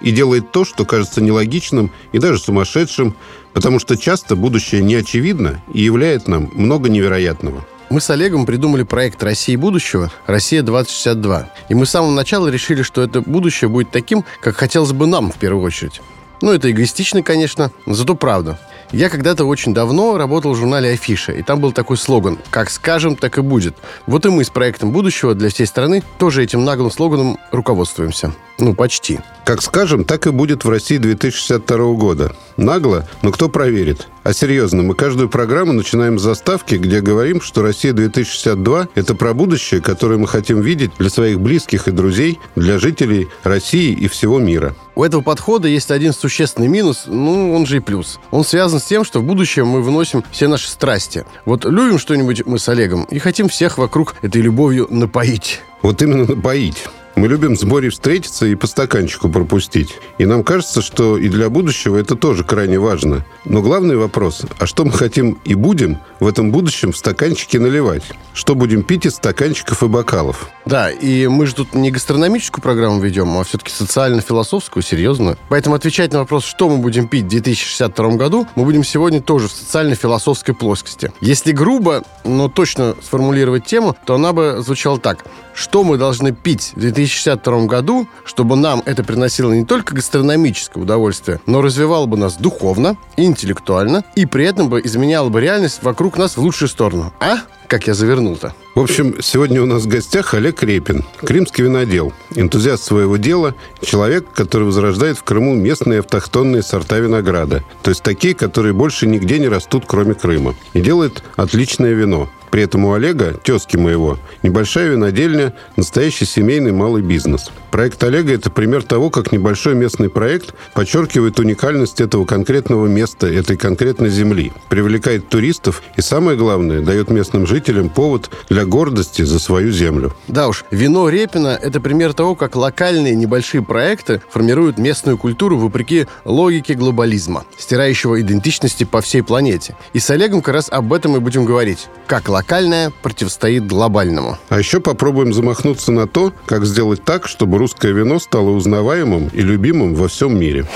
и делает то, что кажется нелогичным и даже сумасшедшим, потому что часто будущее не очевидно и являет нам много невероятного. Мы с Олегом придумали проект России будущего «Россия-2062». И мы с самого начала решили, что это будущее будет таким, как хотелось бы нам в первую очередь. Ну, это эгоистично, конечно, но зато правда. Я когда-то очень давно работал в журнале «Афиша», и там был такой слоган «Как скажем, так и будет». Вот и мы с проектом будущего для всей страны тоже этим наглым слоганом руководствуемся. Ну, почти. Как скажем, так и будет в России 2062 года. Нагло, но кто проверит? А серьезно, мы каждую программу начинаем с заставки, где говорим, что Россия 2062 – это про будущее, которое мы хотим видеть для своих близких и друзей, для жителей России и всего мира. У этого подхода есть один существенный минус, ну, он же и плюс. Он связан с тем, что в будущем мы выносим все наши страсти. Вот любим что-нибудь мы с Олегом и хотим всех вокруг этой любовью напоить. Вот именно напоить. Мы любим с Борей встретиться и по стаканчику пропустить. И нам кажется, что и для будущего это тоже крайне важно. Но главный вопрос, а что мы хотим и будем в этом будущем в стаканчике наливать? Что будем пить из стаканчиков и бокалов? Да, и мы же тут не гастрономическую программу ведем, а все-таки социально-философскую, серьезно. Поэтому отвечать на вопрос, что мы будем пить в 2062 году, мы будем сегодня тоже в социально-философской плоскости. Если грубо, но точно сформулировать тему, то она бы звучала так. Что мы должны пить в 2062 2062 году, чтобы нам это приносило не только гастрономическое удовольствие, но развивало бы нас духовно, интеллектуально и при этом бы изменяло бы реальность вокруг нас в лучшую сторону. А? Как я завернул-то? В общем, сегодня у нас в гостях Олег Репин, крымский винодел, энтузиаст своего дела, человек, который возрождает в Крыму местные автохтонные сорта винограда, то есть такие, которые больше нигде не растут, кроме Крыма, и делает отличное вино. При этом у Олега, тезки моего, небольшая винодельня, настоящий семейный малый бизнес. Проект Олега – это пример того, как небольшой местный проект подчеркивает уникальность этого конкретного места, этой конкретной земли, привлекает туристов и, самое главное, дает местным жителям повод для гордости за свою землю. Да уж, вино Репина – это пример того, как локальные небольшие проекты формируют местную культуру вопреки логике глобализма, стирающего идентичности по всей планете. И с Олегом как раз об этом и будем говорить. Как локальные локальное противостоит глобальному. А еще попробуем замахнуться на то, как сделать так, чтобы русское вино стало узнаваемым и любимым во всем мире.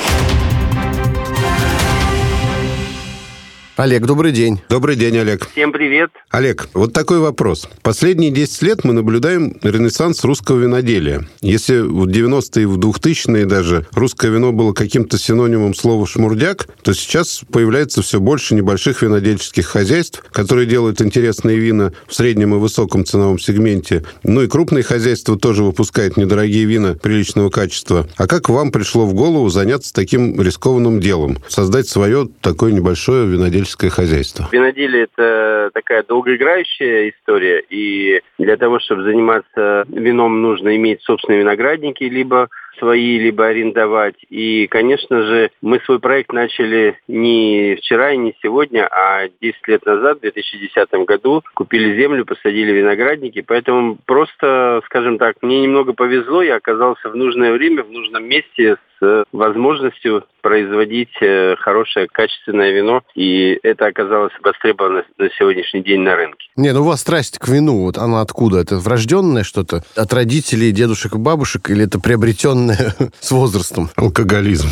Олег, добрый день. Добрый день, Олег. Всем привет. Олег, вот такой вопрос. Последние 10 лет мы наблюдаем ренессанс русского виноделия. Если в 90-е и в 2000-е даже русское вино было каким-то синонимом слова «шмурдяк», то сейчас появляется все больше небольших винодельческих хозяйств, которые делают интересные вина в среднем и высоком ценовом сегменте. Ну и крупные хозяйства тоже выпускают недорогие вина приличного качества. А как вам пришло в голову заняться таким рискованным делом? Создать свое такое небольшое винодельческое винодельческое хозяйство? Виноделие – это такая долгоиграющая история, и для того, чтобы заниматься вином, нужно иметь собственные виноградники, либо свои, либо арендовать. И, конечно же, мы свой проект начали не вчера и не сегодня, а 10 лет назад, в 2010 году, купили землю, посадили виноградники. Поэтому просто, скажем так, мне немного повезло, я оказался в нужное время, в нужном месте с возможностью производить э, хорошее качественное вино, и это оказалось востребовано на сегодняшний день на рынке. Не, ну у вас страсть к вину, вот она откуда? Это врожденное что-то? От родителей, дедушек и бабушек, или это приобретенное с возрастом. Алкоголизм.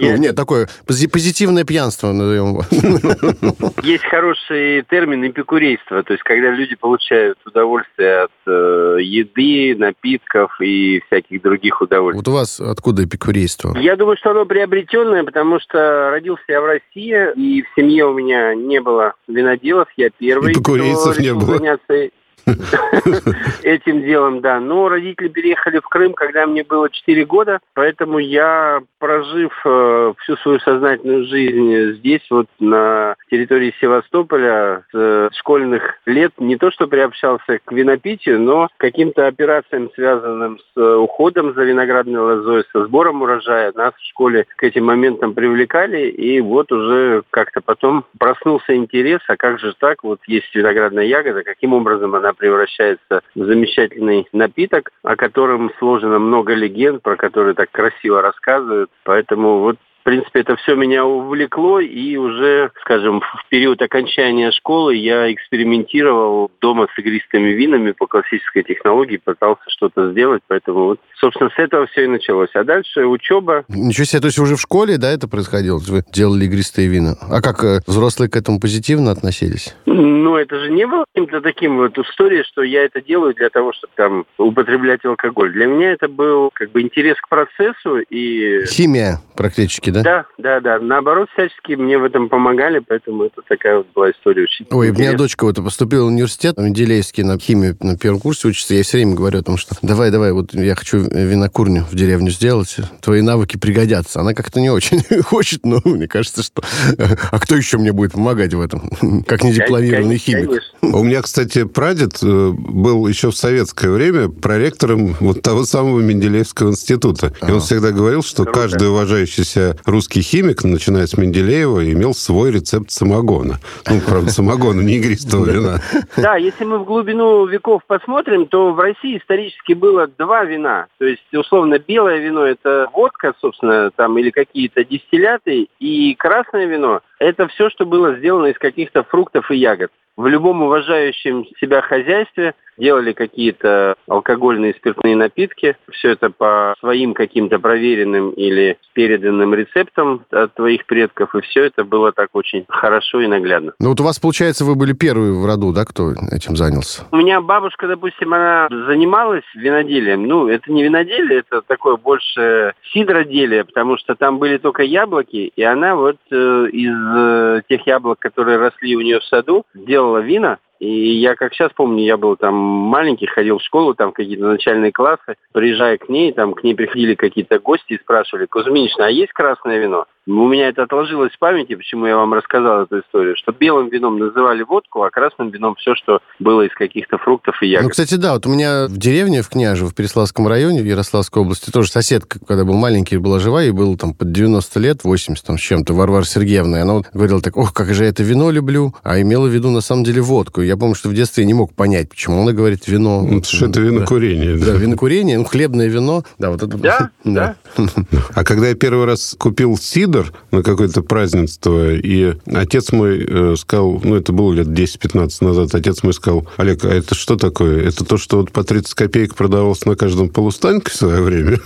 Ну, нет, такое позитивное пьянство, назовем его. Есть хороший термин эпикурейство, то есть когда люди получают удовольствие от э, еды, напитков и всяких других удовольствий. Вот у вас откуда эпикурейство? Я думаю, что оно приобретенное, потому что родился я в России, и в семье у меня не было виноделов, я первый. Эпикурейцев не было. Заняться этим делом, да. Но родители переехали в Крым, когда мне было 4 года, поэтому я, прожив э, всю свою сознательную жизнь здесь, вот на территории Севастополя, с э, школьных лет, не то что приобщался к винопитию, но каким-то операциям, связанным с э, уходом за виноградной лозой, со сбором урожая. Нас в школе к этим моментам привлекали, и вот уже как-то потом проснулся интерес, а как же так, вот есть виноградная ягода, каким образом она превращается в замечательный напиток, о котором сложено много легенд, про которые так красиво рассказывают. Поэтому вот принципе, это все меня увлекло, и уже, скажем, в период окончания школы я экспериментировал дома с игристыми винами по классической технологии, пытался что-то сделать, поэтому вот, собственно, с этого все и началось. А дальше учеба. Ничего себе, то есть уже в школе, да, это происходило? Вы делали игристые вина. А как э, взрослые к этому позитивно относились? Ну, это же не было каким-то таким вот историей, что я это делаю для того, чтобы там употреблять алкоголь. Для меня это был как бы интерес к процессу и... Химия практически, да? Да, да, да. Наоборот, всячески мне в этом помогали, поэтому это такая вот была история очень Ой, интересная. у меня дочка вот поступила в университет, Менделеевский на химию на первом курсе учится. Я все время говорю о том, что давай, давай, вот я хочу винокурню в деревню сделать, твои навыки пригодятся. Она как-то не очень хочет, но мне кажется, что... А кто еще мне будет помогать в этом? Как не дипломированный химик. У меня, кстати, прадед э, был еще в советское время проректором вот того самого Менделеевского института. И он всегда говорил, что каждый уважающийся русский химик, начиная с Менделеева, имел свой рецепт самогона. Ну, правда, самогона, не игристого вина. Да, если мы в глубину веков посмотрим, то в России исторически было два вина. То есть, условно, белое вино – это водка, собственно, там, или какие-то дистилляты, и красное вино – это все, что было сделано из каких-то фруктов и ягод. В любом уважающем себя хозяйстве – делали какие-то алкогольные спиртные напитки. Все это по своим каким-то проверенным или переданным рецептам от твоих предков. И все это было так очень хорошо и наглядно. Ну вот у вас, получается, вы были первые в роду, да, кто этим занялся? У меня бабушка, допустим, она занималась виноделием. Ну, это не виноделие, это такое больше сидроделие, потому что там были только яблоки, и она вот э, из э, тех яблок, которые росли у нее в саду, делала вина, и я как сейчас помню, я был там маленький, ходил в школу, там какие-то начальные классы, приезжая к ней, там к ней приходили какие-то гости и спрашивали, Кузьминична, а есть красное вино? У меня это отложилось в памяти, почему я вам рассказал эту историю, что белым вином называли водку, а красным вином все, что было из каких-то фруктов и ягод. Ну, кстати, да, вот у меня в деревне, в Княже, в Переславском районе, в Ярославской области, тоже соседка, когда был маленький, была жива, и был там под 90 лет, 80 там с чем-то, Варвара Сергеевна, и она вот говорила так, ох, как же я это вино люблю, а имела в виду на самом деле водку. Я помню, что в детстве я не мог понять, почему она говорит вино. Ну, что это винокурение. Да, да винокурение, ну, хлебное вино. Да, вот это... Да, да. А когда я первый раз купил сидр, на какое-то празднество, и отец мой э, сказал, ну, это было лет 10-15 назад, отец мой сказал, Олег, а это что такое? Это то, что вот по 30 копеек продавалось на каждом полустанке в свое время?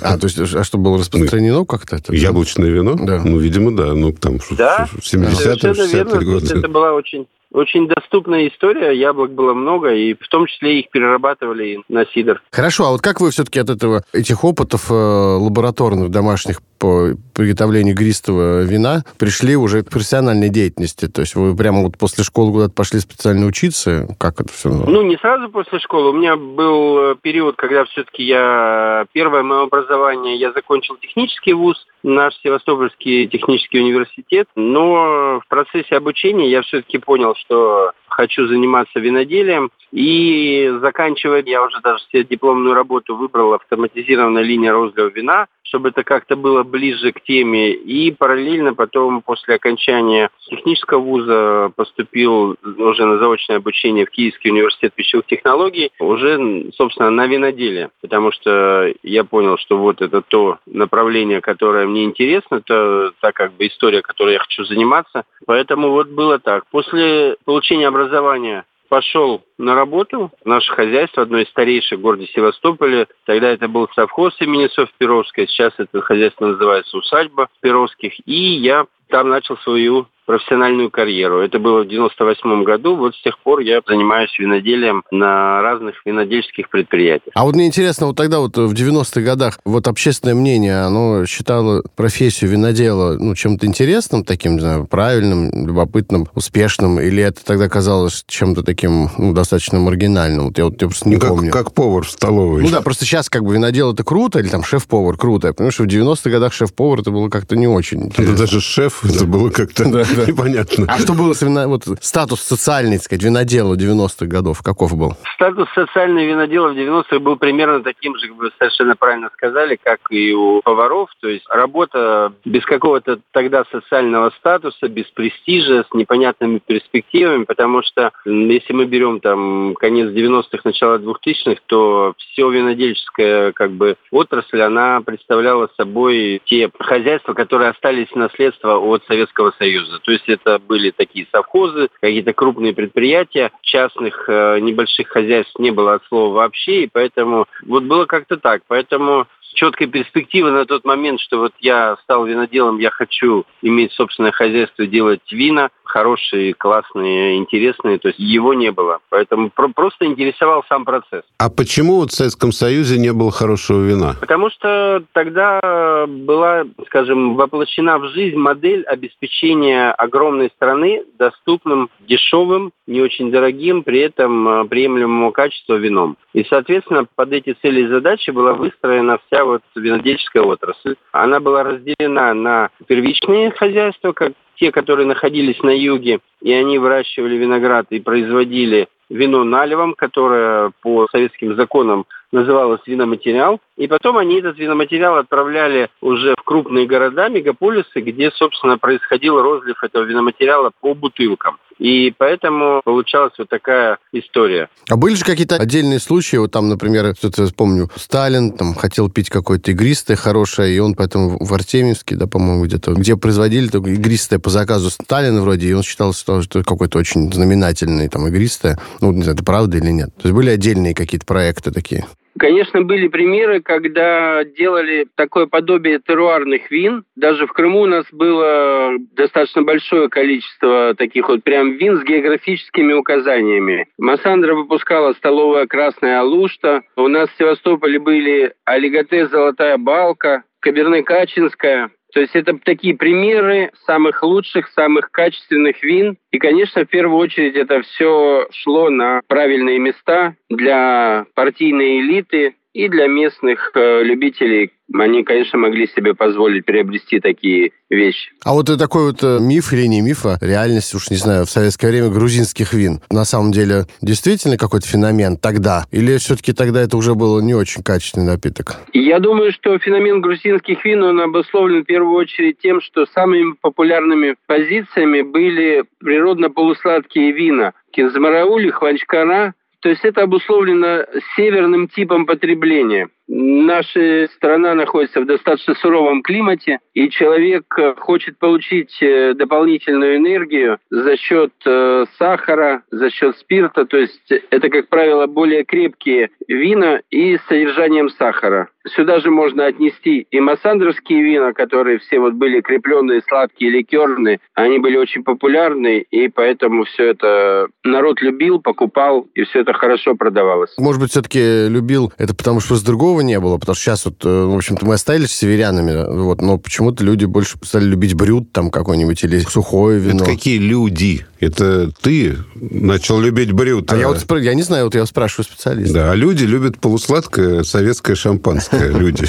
А, то есть, а что, было распространено как-то? Это, Яблочное вино? Да. Ну, видимо, да. Ну, там, да? в 70-е, 60-е годы. Это была очень очень доступная история, яблок было много, и в том числе их перерабатывали на сидр. Хорошо, а вот как вы все-таки от этого, этих опытов э, лабораторных, домашних по приготовлению игристого вина пришли уже к профессиональной деятельности? То есть вы прямо вот после школы куда-то пошли специально учиться? Как это все? Ну, не сразу после школы. У меня был период, когда все-таки я... Первое мое образование, я закончил технический вуз, наш Севастопольский технический университет, но в процессе обучения я все-таки понял, что хочу заниматься виноделием. И заканчивая, я уже даже себе дипломную работу выбрал автоматизированная линия розлива вина, чтобы это как-то было ближе к теме. И параллельно потом, после окончания технического вуза, поступил уже на заочное обучение в Киевский университет пищевых технологий, уже, собственно, на виноделие. Потому что я понял, что вот это то направление, которое мне интересно, это та как бы история, которой я хочу заниматься. Поэтому вот было так. После получения образования пошел на работу в наше хозяйство, одно из старейших в городе Севастополе. Тогда это был совхоз имени Софьи Перовской, сейчас это хозяйство называется усадьба Перовских. И я там начал свою профессиональную карьеру. Это было в 98 году. Вот с тех пор я занимаюсь виноделием на разных винодельских предприятиях. А вот мне интересно, вот тогда вот в 90-х годах вот общественное мнение, оно считало профессию винодела ну, чем-то интересным, таким, не знаю, правильным, любопытным, успешным, или это тогда казалось чем-то таким ну, достаточно маргинальным? Вот я вот я просто не ну, как, помню. Как повар в столовой. Ну да, просто сейчас как бы винодел это круто, или там шеф-повар круто. Я понимаю, что в 90-х годах шеф-повар это было как-то не очень интересно. Это даже шеф, это было как-то непонятно. А что было с вино... вот, статус социальный, так сказать, винодела 90-х годов? Каков был? Статус социального винодела в 90-х был примерно таким же, как вы совершенно правильно сказали, как и у поваров. То есть работа без какого-то тогда социального статуса, без престижа, с непонятными перспективами, потому что если мы берем там конец 90-х, начало 2000-х, то все винодельческая как бы отрасль, она представляла собой те хозяйства, которые остались в наследство от Советского Союза. То есть это были такие совхозы, какие-то крупные предприятия, частных э, небольших хозяйств не было от слова вообще, и поэтому вот было как-то так. Поэтому четкой перспективы на тот момент, что вот я стал виноделом, я хочу иметь собственное хозяйство, делать вина, хорошие, классные, интересные, то есть его не было. Поэтому про- просто интересовал сам процесс. А почему вот в Советском Союзе не было хорошего вина? Потому что тогда была, скажем, воплощена в жизнь модель обеспечения огромной страны доступным, дешевым, не очень дорогим, при этом э, приемлемого качества вином. И, соответственно, под эти цели и задачи была выстроена вся вот винодельческая отрасль. Она была разделена на первичные хозяйства, как те, которые находились на юге, и они выращивали виноград и производили вино наливом, которое по советским законам называлось виноматериал. И потом они этот виноматериал отправляли уже в крупные города, мегаполисы, где, собственно, происходил розлив этого виноматериала по бутылкам. И поэтому получалась вот такая история. А были же какие-то отдельные случаи, вот там, например, что-то помню, Сталин там хотел пить какое-то игристое хорошее, и он поэтому в Артемьевске, да, по-моему, где-то, где производили только игристое по заказу Сталина вроде, и он считал, что это какое-то очень знаменательное там игристое. Ну, не знаю, это правда или нет. То есть были отдельные какие-то проекты такие? Конечно, были примеры, когда делали такое подобие теруарных вин. Даже в Крыму у нас было достаточно большое количество таких вот прям вин с географическими указаниями. Массандра выпускала столовая красная алушта. У нас в Севастополе были алигате золотая балка, каберне качинская. То есть это такие примеры самых лучших, самых качественных вин. И, конечно, в первую очередь это все шло на правильные места для партийной элиты и для местных э, любителей они, конечно, могли себе позволить приобрести такие вещи. А вот такой вот э, миф или не миф, а реальность, уж не знаю, в советское время грузинских вин. На самом деле, действительно какой-то феномен тогда? Или все-таки тогда это уже был не очень качественный напиток? Я думаю, что феномен грузинских вин, он обусловлен в первую очередь тем, что самыми популярными позициями были природно-полусладкие вина. Кинзмараули, Хванчкара, то есть это обусловлено северным типом потребления. Наша страна находится в достаточно суровом климате, и человек э, хочет получить э, дополнительную энергию за счет э, сахара, за счет спирта. То есть это, как правило, более крепкие вина и с содержанием сахара. Сюда же можно отнести и массандровские вина, которые все вот были крепленные, сладкие, ликерные. Они были очень популярны, и поэтому все это народ любил, покупал, и все это хорошо продавалось. Может быть, все-таки любил это потому, что с другого не было, потому что сейчас вот, в общем-то, мы остались северянами, вот, но почему-то люди больше стали любить брют там какой-нибудь или сухое вино. Это какие люди? Это ты начал любить брют. А, я вот я не знаю, вот я спрашиваю специалиста. Да, а люди любят полусладкое советское шампанское. Люди,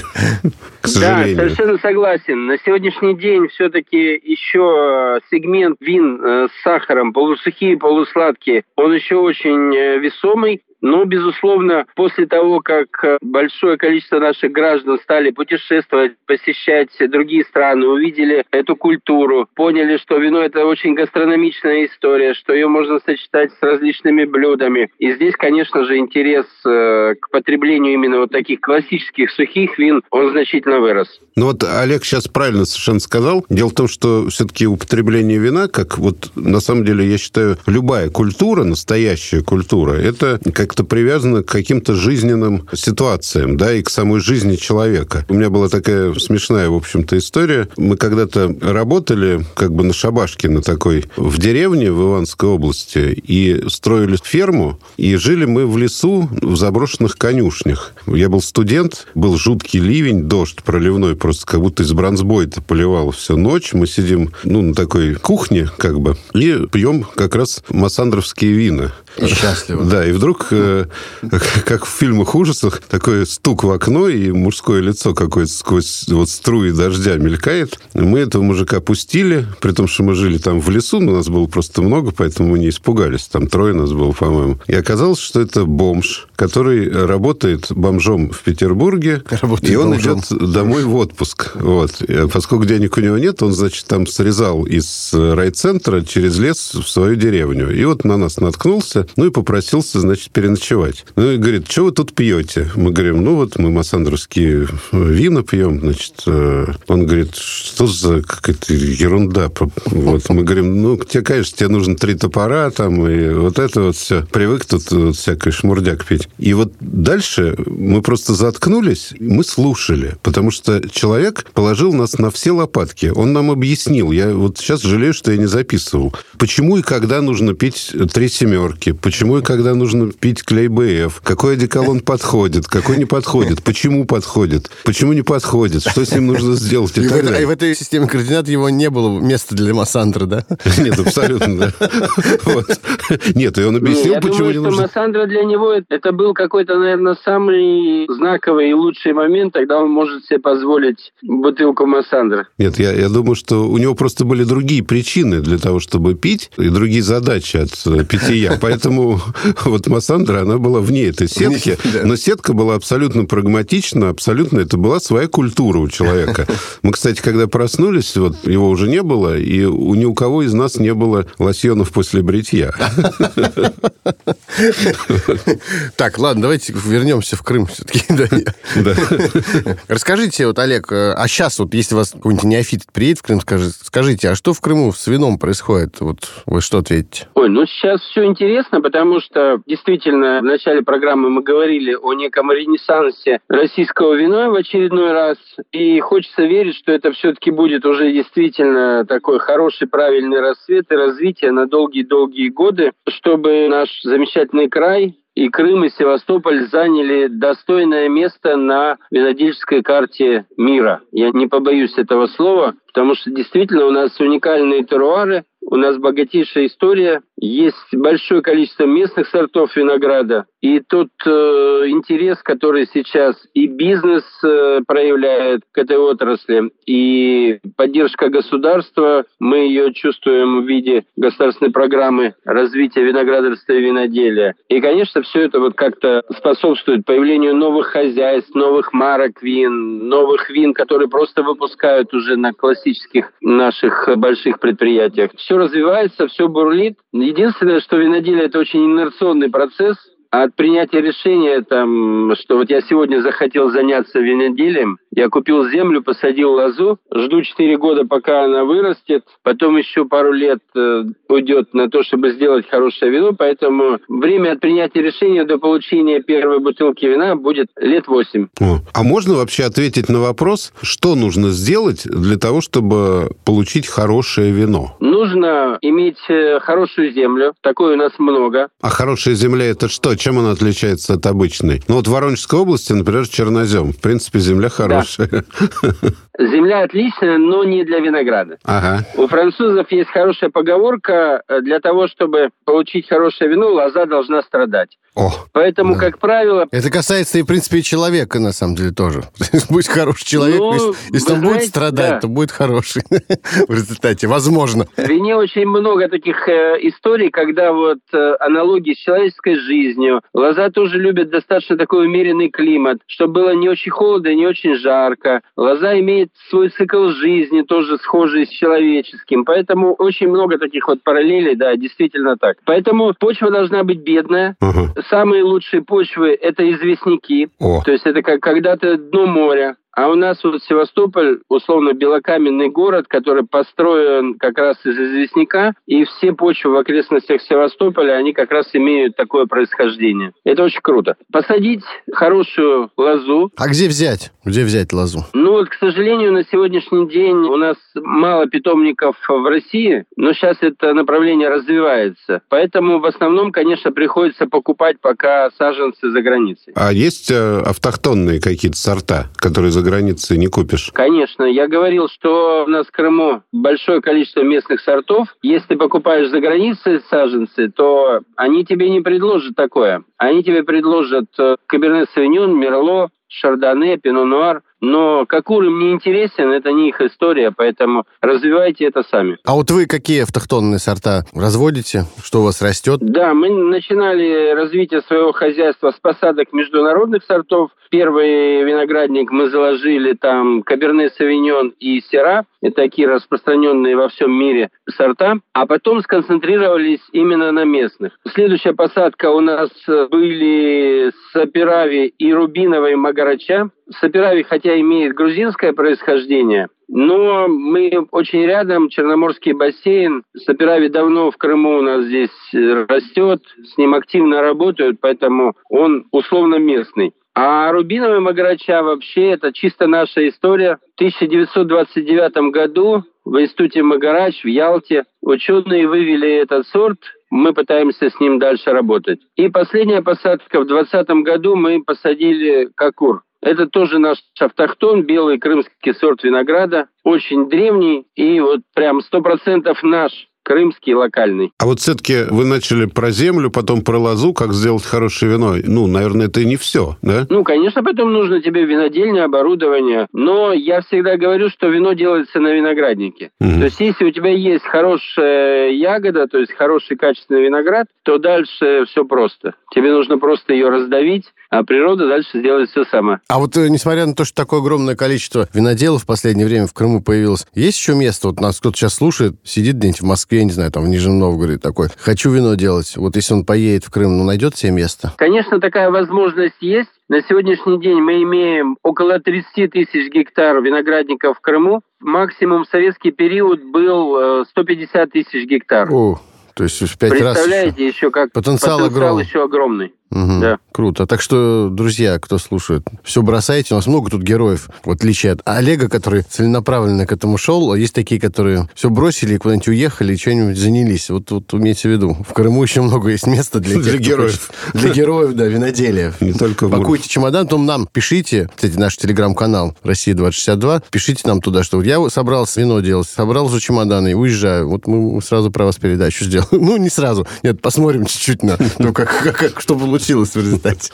к сожалению. Да, совершенно согласен. На сегодняшний день все-таки еще сегмент вин э, с сахаром, полусухие, полусладкие, он еще очень э, весомый. Но, безусловно, после того, как большое количество наших граждан стали путешествовать, посещать другие страны, увидели эту культуру, поняли, что вино – это очень гастрономичная история, что ее можно сочетать с различными блюдами. И здесь, конечно же, интерес э, к потреблению именно вот таких классических сухих вин, он значительно вырос. Ну вот Олег сейчас правильно совершенно сказал. Дело в том, что все-таки употребление вина, как вот на самом деле я считаю, любая культура, настоящая культура, это как-то привязано к каким-то жизненным ситуациям, да, и к самой жизни человека. У меня была такая смешная, в общем-то, история. Мы когда-то работали как бы на шабашке на такой в деревне в Иванской области и строили ферму, и жили мы в лесу в заброшенных конюшнях. Я был студент, был жуткий ливень, дождь проливной, просто как будто из бронзбойта поливал всю ночь. Мы сидим, ну, на такой кухне, как бы, и пьем как раз массандровские вина. И счастливо. Да, и вдруг, э, как в фильмах ужасах, такой стук в окно, и мужское лицо какое-то сквозь вот струи дождя мелькает. Мы этого мужика пустили, при том, что мы жили там в лесу, но нас было просто много, поэтому мы не испугались. Там трое нас было, по-моему. И оказалось, что это бомж, который работает бомжом в Петербурге, Работает и он бомжом. идет домой в отпуск. Вот. И Поскольку денег у него нет, он, значит, там срезал из райцентра через лес в свою деревню. И вот на нас наткнулся, ну и попросился, значит, переночевать. Ну и говорит, что вы тут пьете? Мы говорим, ну вот мы массандровские вина пьем, значит. э, Он говорит, что за какая-то ерунда? Вот мы говорим, ну, тебе, конечно, тебе нужно три топора там, и вот это вот все. Привык тут вот всякой шмурдяк пить. И вот дальше мы просто заткнулись, мы слушали, потому что человек положил нас на все лопатки. Он нам объяснил, я вот сейчас жалею, что я не записывал, почему и когда нужно пить три семерки, почему и когда нужно пить клей БФ, какой одеколон подходит, какой не подходит, почему подходит, почему не подходит, что с ним нужно сделать и, И в, так это- далее. и в этой системе координат его не было места для Массандра, да? Нет, абсолютно, да. Вот. Нет, и он Не, объяснил, я почему думаю, не что нужно... Массандра для него это был какой-то, наверное, самый знаковый и лучший момент, тогда он может себе позволить бутылку Массандра. Нет, я, я думаю, что у него просто были другие причины для того, чтобы пить, и другие задачи от э, питья. Поэтому вот Массандра, она была вне этой сетки, но сетка была абсолютно прагматична, абсолютно это была своя культура у человека. Мы, кстати, когда проснулись, вот его уже не было, и у ни у кого из нас не было лосьонов после бритья. Так, ладно, давайте вернемся в Крым все-таки. Расскажите, вот, Олег, э, а сейчас вот, если вас какой-нибудь неофит приедет в Крым, скажи- скажите, а что в Крыму с вином происходит? Вот вы что ответите? Ой, ну сейчас все интересно, потому что действительно в начале программы мы говорили о неком ренессансе российского вина в очередной раз. И хочется верить, что это все-таки будет уже действительно такой хороший, правильный расцвет и развитие на долгие-долгие годы, чтобы наш замечательный край и Крым, и Севастополь заняли достойное место на винодельческой карте мира. Я не побоюсь этого слова, потому что действительно у нас уникальные теруары, у нас богатейшая история, есть большое количество местных сортов винограда. И тот э, интерес, который сейчас и бизнес э, проявляет к этой отрасли, и поддержка государства, мы ее чувствуем в виде государственной программы развития виноградарства и виноделия. И, конечно, все это вот как-то способствует появлению новых хозяйств, новых марок вин, новых вин, которые просто выпускают уже на классических наших э, больших предприятиях. Все развивается, все бурлит. Единственное, что виноделие – это очень инерционный процесс, а от принятия решения, там, что вот я сегодня захотел заняться виноделием, я купил землю, посадил лозу, жду 4 года, пока она вырастет, потом еще пару лет э, уйдет на то, чтобы сделать хорошее вино, поэтому время от принятия решения до получения первой бутылки вина будет лет 8. О, А можно вообще ответить на вопрос, что нужно сделать для того, чтобы получить хорошее вино? Нужно иметь э, хорошую землю, такой у нас много. А хорошая земля это что? Чем она отличается от обычной? Ну вот в Воронежской области, например, чернозем. В принципе, земля хорошая. Земля отличная, но не для винограда. Ага. У французов есть хорошая поговорка, э, для того, чтобы получить хорошее вино, лоза должна страдать. О, Поэтому, Да. как правило, Это касается и, в принципе, и человека, на самом деле, тоже. Будь хороший человек, Ну, если, он будет знаете, страдать, да. то будет хороший в результате. Возможно. В вине очень много таких э, историй, когда вот э, аналогии с человеческой жизнью. Лоза тоже любит достаточно такой умеренный климат, чтобы было не очень холодно и не очень жарко. Лоза имеет свой цикл жизни, тоже схожий с человеческим. Поэтому очень много таких вот параллелей, да, действительно так. Поэтому почва должна быть бедная. ага. Самые лучшие почвы – это известняки. О, То есть это как когда-то дно моря. А у нас вот Севастополь, условно, белокаменный город, который построен как раз из известняка, и все почвы в окрестностях Севастополя, они как раз имеют такое происхождение. Это очень круто. Посадить хорошую лозу, А где взять? Где взять лозу? ну вот, к сожалению, на сегодняшний день у нас мало питомников в России, но сейчас это направление развивается. Поэтому в основном, конечно, приходится покупать пока саженцы за границей. а есть э, автохтонные какие-то сорта, которые за границей не купишь? Конечно, я говорил, что у нас в Крыму большое количество местных сортов. Если ты покупаешь за границей саженцы, то они тебе не предложат такое. Они тебе предложат э, Каберне Савиньон, Мерло, Шардоне, Пино Нуар. Но Какур им не интересен, это не их история, поэтому развивайте это сами. А вот вы какие автохтонные сорта разводите? Что у вас растет? Да, мы начинали развитие своего хозяйства с посадок международных сортов. Первый виноградник мы заложили там Каберне Савиньон и Сера. Это такие распространенные во всем мире сорта. А потом сконцентрировались именно на местных. Следующая посадка у нас были Сапирави и Рубиновой Магарача. Сапирави, хотя имеет грузинское происхождение, но мы очень рядом, Черноморский бассейн. Сапирави давно в Крыму у нас здесь э, растет, с ним активно работают, поэтому он условно местный. А Рубиновый Магарача вообще это чисто наша история. В 1929 году в институте Магарач в Ялте ученые вывели этот сорт. Мы пытаемся с ним дальше работать. И последняя посадка в 2020 году мы посадили кокур. Это тоже наш автохтон, белый крымский сорт винограда. Очень древний и вот прям сто процентов наш крымский локальный. А вот все-таки вы начали про землю, потом про лозу, как сделать хорошее вино. Ну, наверное, это и не все, да? Ну, конечно, потом нужно тебе винодельное оборудование, но я всегда говорю, что вино делается на винограднике. Мгм. То есть, если у тебя есть хорошая ягода, то есть хороший качественный виноград, то дальше все просто. Тебе нужно просто ее раздавить, а природа дальше сделает все сама. А вот э, несмотря на то, что такое огромное количество виноделов в последнее время в Крыму появилось, есть еще место, вот нас кто-то сейчас слушает, сидит где-нибудь в Москве, я не знаю, там в Нижнем Новгороде такой, хочу вино делать. Вот если он поедет в Крым, ну, найдет себе место? Конечно, такая возможность есть. На сегодняшний день мы имеем около 30 тысяч гектар виноградников в Крыму. Максимум в советский период был э, 150 тысяч гектар. О, то есть в пять раз. еще. Представляете, еще как Потенциал потенциал огромный. еще огромный. Мгм. Да. Круто. Так что, друзья, кто слушает, все бросайте. У нас много тут героев, в отличие от Олега, который целенаправленно к этому шел. А есть такие, которые все бросили, куда-нибудь уехали, и что-нибудь занялись. Вот, вот имейте в виду. В Крыму еще много есть места для, Для тех, кто героев. хочет. Для героев, да, виноделия. Не только Пакуйте чемодан, потом нам пишите, кстати, наш телеграм-канал Россия 2062, пишите нам туда, что вот я собрался вино делать, собрал уже чемоданы и уезжаю. Вот мы сразу про вас передачу сделаем. Ну, не сразу. Нет, посмотрим чуть-чуть на то, как, как- как- что получилось в результате.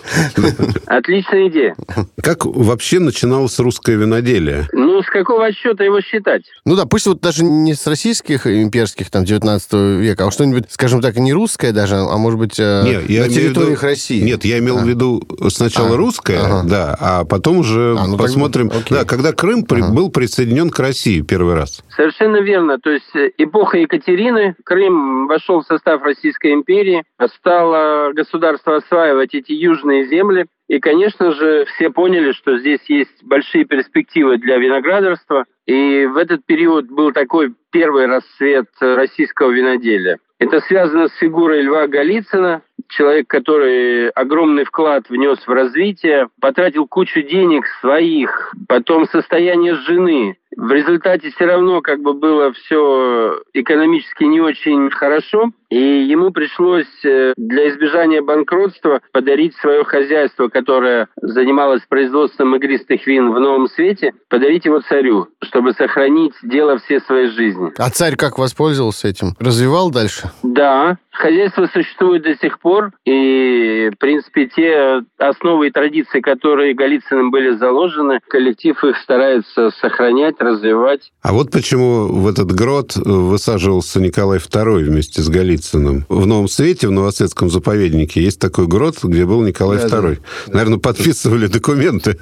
Отличная идея. Как вообще начиналось русское виноделие? Ну, с какого отсчета его считать? Ну да, пусть вот даже не с российских имперских, там, 19 века, а что-нибудь, скажем так, не русское даже, а может быть, э, Не, я на имею в территориях виду- России. Нет, я имел А. в виду сначала А, русское, ага. да, а потом уже А, ну тогда посмотрим. окей. Да, когда Крым при- Ага. был присоединен к России первый раз. Совершенно верно. То есть эпоха Екатерины, Крым вошел в состав Российской империи, стало государство осваивать эти южные земли. И, конечно же, все поняли, что здесь есть большие перспективы для виноградарства. И в этот период был такой первый расцвет российского виноделия. Это связано с фигурой Льва Голицына, человек, который огромный вклад внес в развитие, потратил кучу денег своих, потом состояние жены, В результате все равно как бы было все экономически не очень хорошо, и ему пришлось э, для избежания банкротства подарить свое хозяйство, которое занималось производством игристых вин в Новом Свете, подарить его царю, чтобы сохранить дело всей своей жизни. А царь как воспользовался этим? Развивал дальше? Да, хозяйство существует до сих пор, и, в принципе, те основы и традиции, которые Голицыным были заложены, коллектив их старается сохранять, развивать. А вот почему в этот грот высаживался Николай II вместе с Голицыным. В Новом Свете, в Новосветском заповеднике, есть такой грот, где был Николай да, II. Да. Наверное, подписывали документы.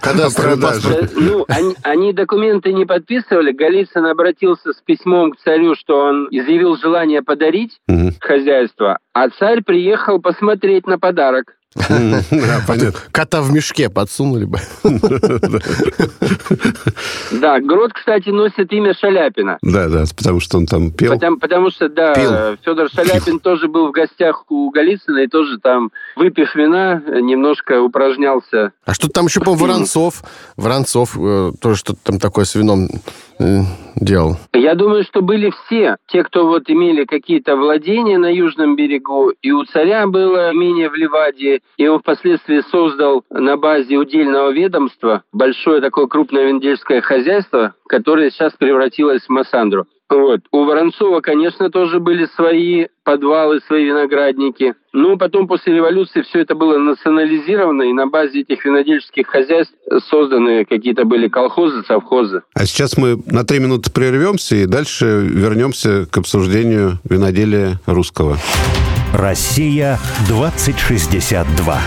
Когда продажи. Ну, они документы не подписывали. Голицын обратился с письмом к царю, что он изъявил желание подарить хозяйство, а царь приехал посмотреть на подарок. Кота в мешке подсунули бы. Да, Грот, кстати, носит имя Шаляпина. Да, да, потому что он там пел. Потому, что, да, Федор Шаляпин тоже был в гостях у Голицына и тоже там, выпив вина, немножко упражнялся. А что там еще, по Воронцов? Воронцов э, тоже что-то там такое с вином э, делал. Я думаю, что были все. Те, кто вот имели какие-то владения на южном берегу, и у царя было имение в Ливаде, и он впоследствии создал на базе удельного ведомства большое такое крупное виндельское хозяйство, которое сейчас превратилось в Массандру. Вот. У Воронцова, конечно, тоже были свои подвалы, свои виноградники. Ну, потом после революции все это было национализировано, и на базе этих винодельческих хозяйств созданы какие-то были колхозы, совхозы. А сейчас мы на три минуты прервемся и дальше вернемся к обсуждению виноделия русского. Россия 2062.